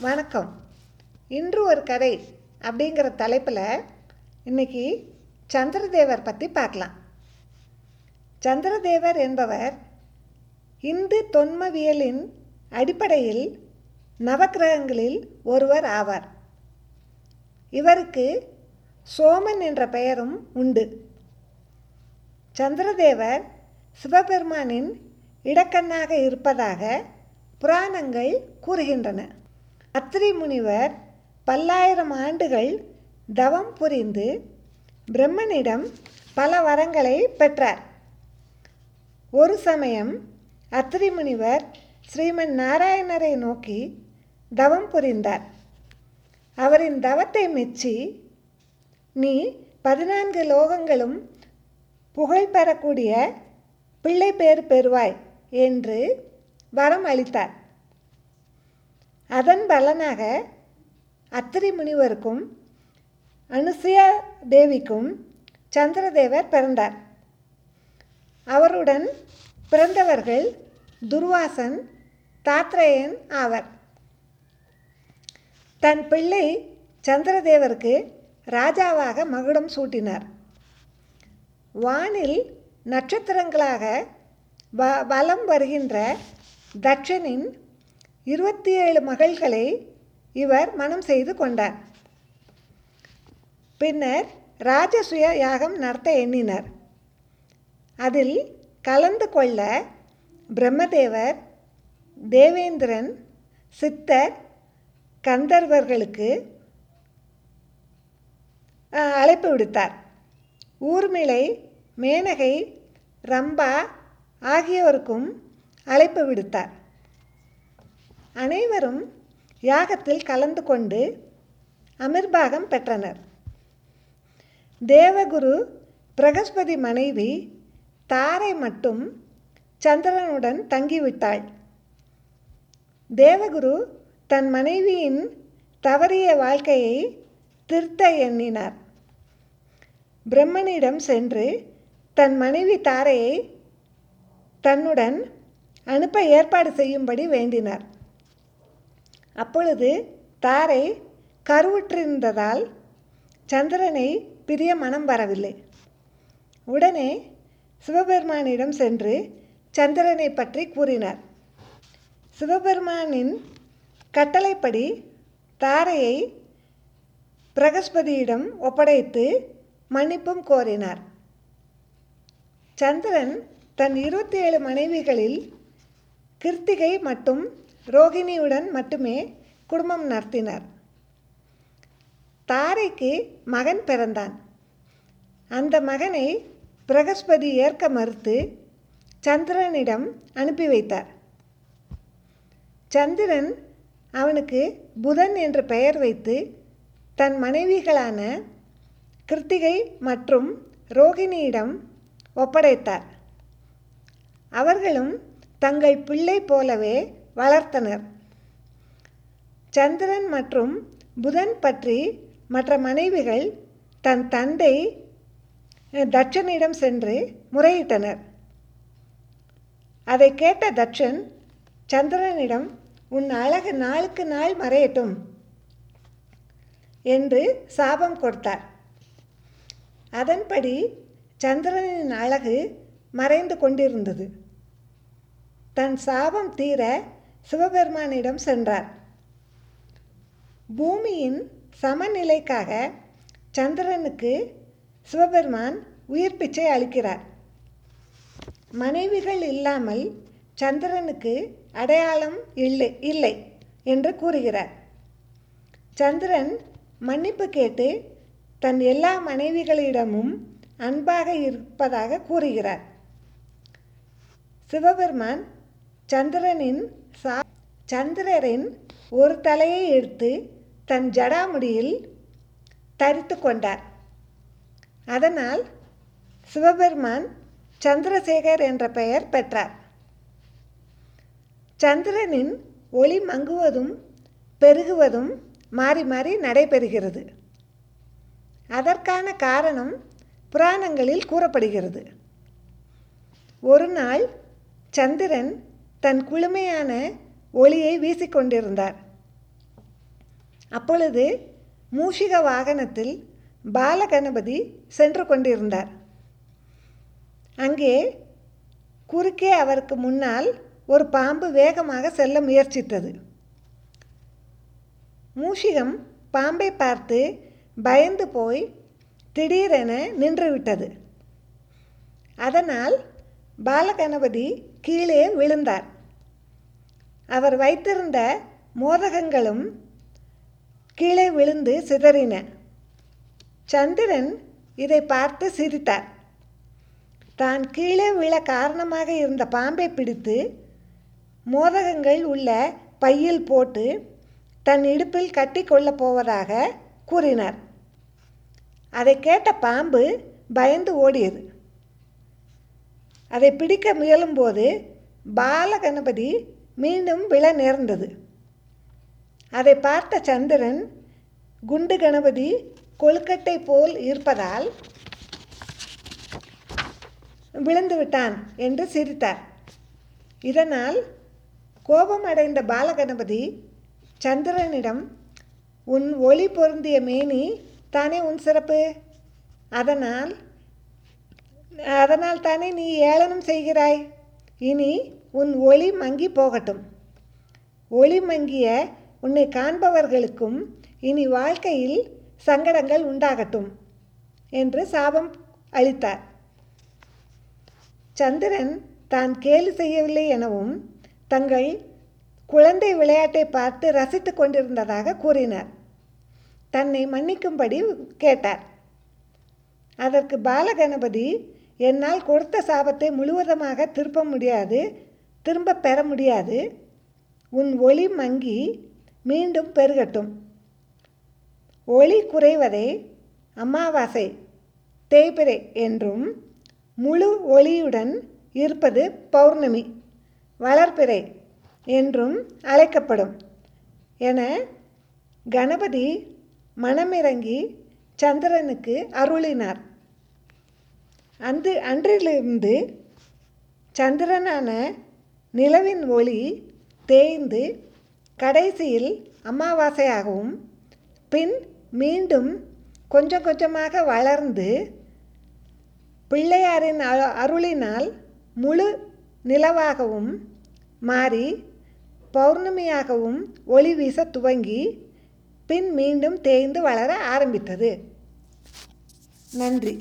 வணக்கம். இன்று ஒரு கதை அப்படிங்கிற தலைப்பில் இன்னைக்கு சந்திரதேவர் பற்றி பார்க்கலாம். சந்திரதேவர் என்பவர் இந்து தொன்மவியலின் அடிப்படையில் நவக்கிரகங்களில் ஒருவர் ஆவார். இவருக்கு சோமன் என்ற பெயரும் உண்டு. சந்திரதேவர் சிவபெருமானின் இடக்கண்ணாக இருப்பதாக புராணங்கள் கூறுகின்றன. அத்திரி முனிவர் பல்லாயிரம் ஆண்டுகள் தவம் புரிந்து பிரம்மனிடம் பல வரங்களை பெற்றார். ஒரு சமயம் அத்திரி முனிவர் ஸ்ரீமன் நாராயணரை நோக்கி தவம் புரிந்தார். அவரின் தவத்தை மெச்சி நீ பதினான்கு லோகங்களும் புகழ் பெறக்கூடிய பிள்ளை பேர் பெறுவாய் என்று வரம் அளித்தார். அதன் பலனாக அத்திரி முனிவருக்கும் அனுசுயா தேவிக்கும் சந்திரதேவர் பிறந்தார். அவருடன் பிறந்தவர்கள் துர்வாசன் தாத்ரேயன் ஆவர். தன் பிள்ளை சந்திரதேவருக்கு ராஜாவாக மகுடம் சூட்டினார். வானில் நட்சத்திரங்களாக வ வலம் வருகின்ற தட்சனின் இருபத்தி ஏழு மகள்களை இவர் மனம் செய்து கொண்டார். பின்னர் ராஜசுய யாகம் நடத்த எண்ணினர். அதில் கலந்து கொள்ள பிரம்மதேவர் தேவேந்திரன் சித்தர் கந்தர்வர்களுக்கு அழைப்பு விடுத்தார். ஊர்மிளை மேனகை ரம்பா ஆகியோருக்கும் அழைப்பு விடுத்தார். அனைவரும் யாகத்தில் கலந்து கொண்டு அமிர்பாகம் பெற்றனர். தேவகுரு பிரகஸ்பதி மனைவி தாரை மட்டும் சந்திரனுடன் தங்கிவிட்டாள். தேவகுரு தன் மனைவியின் தவறிய வாழ்க்கையை திருத்த எண்ணினார். பிரம்மனிடம் சென்று தன் மனைவி தாரையை தன்னுடன் அனுப்ப ஏற்பாடு செய்யும்படி வேண்டினார். அப்பொழுது தாரை கருவுற்றிருந்ததால் சந்திரனை பிரிய மனம் வரவில்லை. உடனே சிவபெருமானிடம் சென்று சந்திரனை பற்றி கூறினார். சிவபெருமானின் கட்டளைப்படி தாரையை பிரகஸ்பதியிடம் ஒப்படைத்து மன்னிப்பும் கோரினார். சந்திரன் தன் இருபத்தி ஏழு மனைவிகளில் கிருத்திகை மட்டும் ரோகிணியுடன் மட்டுமே குடும்பம் நடத்தினார். தாரைக்கு மகன் பிறந்தான். அந்த மகனை பிரகஸ்பதி ஏற்க மறுத்து சந்திரனிடம் அனுப்பி வைத்தார். சந்திரன் அவனுக்கு புதன் என்று பெயர் வைத்து தன் மனைவிகளான கிருத்திகை மற்றும் ரோகிணியிடம் ஒப்படைத்தார். அவர்களும் தங்கள் பிள்ளை போலவே வளர்த்தனர். சந்திரன் மற்றும் புதன் பற்றி மற்ற மனைவிகள் தன் தந்தை தட்சனிடம் சென்று முறையிட்டனர். அதை கேட்ட தட்சன் சந்திரனிடம் உன் அழகு நாளுக்கு நாள் மறையட்டும் என்று சாபம் கொடுத்தார். அதன்படி சந்திரனின் அழகு மறைந்து கொண்டிருந்தது. தன் சாபம் தீர சிவபெருமானிடம் சென்றார். பூமியின் சமநிலைக்காக சந்திரனுக்கு சிவபெருமான் உயிர் பிச்சை அளிக்கிறார். மனைவிகள் இல்லாமல் சந்திரனுக்கு அடையாளம் இல்லை இல்லை என்று கூறுகிறார். சந்திரன் மன்னிப்பு கேட்டு தன் எல்லா மனைவிகளிடமும் அன்பாக இருப்பதாக கூறுகிறார். சிவபெருமான் சந்திரனின் சா சந்திரரின் ஒரு தலையை எடுத்து தன் ஜடாமுடியில் தரித்து கொண்டார். அதனால் சிவபெருமான் சந்திரசேகர் என்ற பெயர் பெற்றார். சந்திரனின் ஒளி மங்குவதும் பெருகுவதும் மாறி மாறி நடைபெறுகிறது. அதற்கான காரணம் புராணங்களில் கூறப்படுகிறது. ஒரு நாள் சந்திரன் தன் குளுமையான ஒளியை வீசிக்கொண்டிருந்தார். அப்பொழுது மூஷிக வாகனத்தில் பாலகணபதி சென்று கொண்டிருந்தார். அங்கே குறுக்கே அவருக்கு முன்னால் ஒரு பாம்பு வேகமாக செல்ல முயற்சித்தது. மூஷிகம் பாம்பை பார்த்து பயந்து போய் திடீரென நின்றுவிட்டது. அதனால் பாலகணபதி கீழே விழுந்தார். அவர் வைத்திருந்த மோதகங்களும் கீழே விழுந்து சிதறின. சந்திரன் இதை பார்த்து சிரித்தார். தான் கீழே விழ காரணமாக இருந்த பாம்பை பிடித்து மோதகங்கள் உள்ள பையில் போட்டு தன் இடுப்பில் கட்டி கொள்ளப் போவதாக கூறினார். அதை கேட்ட பாம்பு பயந்து ஓடியது. அதை பிடிக்க முயலும்போது பாலகணபதி மீண்டும் விழ நேர்ந்தது. அதை பார்த்த சந்திரன் குண்டு கணபதி கொழுக்கட்டை போல் இருப்பதால் விழுந்து விட்டான் என்று சிரித்தார். இதனால் கோபமடைந்த பாலகணபதி சந்திரனிடம் உன் ஒளி பொருந்திய மேனி தானே உன் சிறப்பு அதனால் அதனால் தானே நீ ஏளனம் செய்கிறாய். இனி உன் ஒளி மங்கி போகட்டும். ஒளி மங்கிய உன்னை காண்பவர்களுக்கும் இனி வாழ்க்கையில் சங்கடங்கள் உண்டாகட்டும் என்று சாபம் அளித்தார். சந்திரன் தான் கேலி செய்யவில்லை எனவும் தங்கள் குழந்தை விளையாட்டை பார்த்து ரசித்து கொண்டிருந்ததாக கூறினார். தன்னை மன்னிக்கும்படி கேட்டார். அதற்கு பாலகணபதி என்னால் கொடுத்த சாபத்தை முழுவதுமாக திருப்ப முடியாது திரும்ப பெற முடியாது. உன் ஒளி மங்கி மீண்டும் பெருகட்டும். ஒளி குறைவதை அமாவாசை தேய்பிரை என்றும் முழு ஒளியுடன் இருப்பது பௌர்ணமி வளர்பிறை என்றும் அழைக்கப்படும். என கணபதி மனமிறங்கி சந்திரனுக்கு அருளினார். அன்று அன்றிலிருந்து சந்திரனான நிலவின் ஒளி தேய்ந்து கடைசியில் அமாவாசையாகவும் பின் மீண்டும் கொஞ்சம் கொஞ்சமாக வளர்ந்து பிள்ளையாரின் அருளினால் முழு நிலவாகவும் மாறி பௌர்ணமியாகவும் ஒளி வீச துவங்கி பின் மீண்டும் தேய்ந்து வளர ஆரம்பித்தது. நன்றி.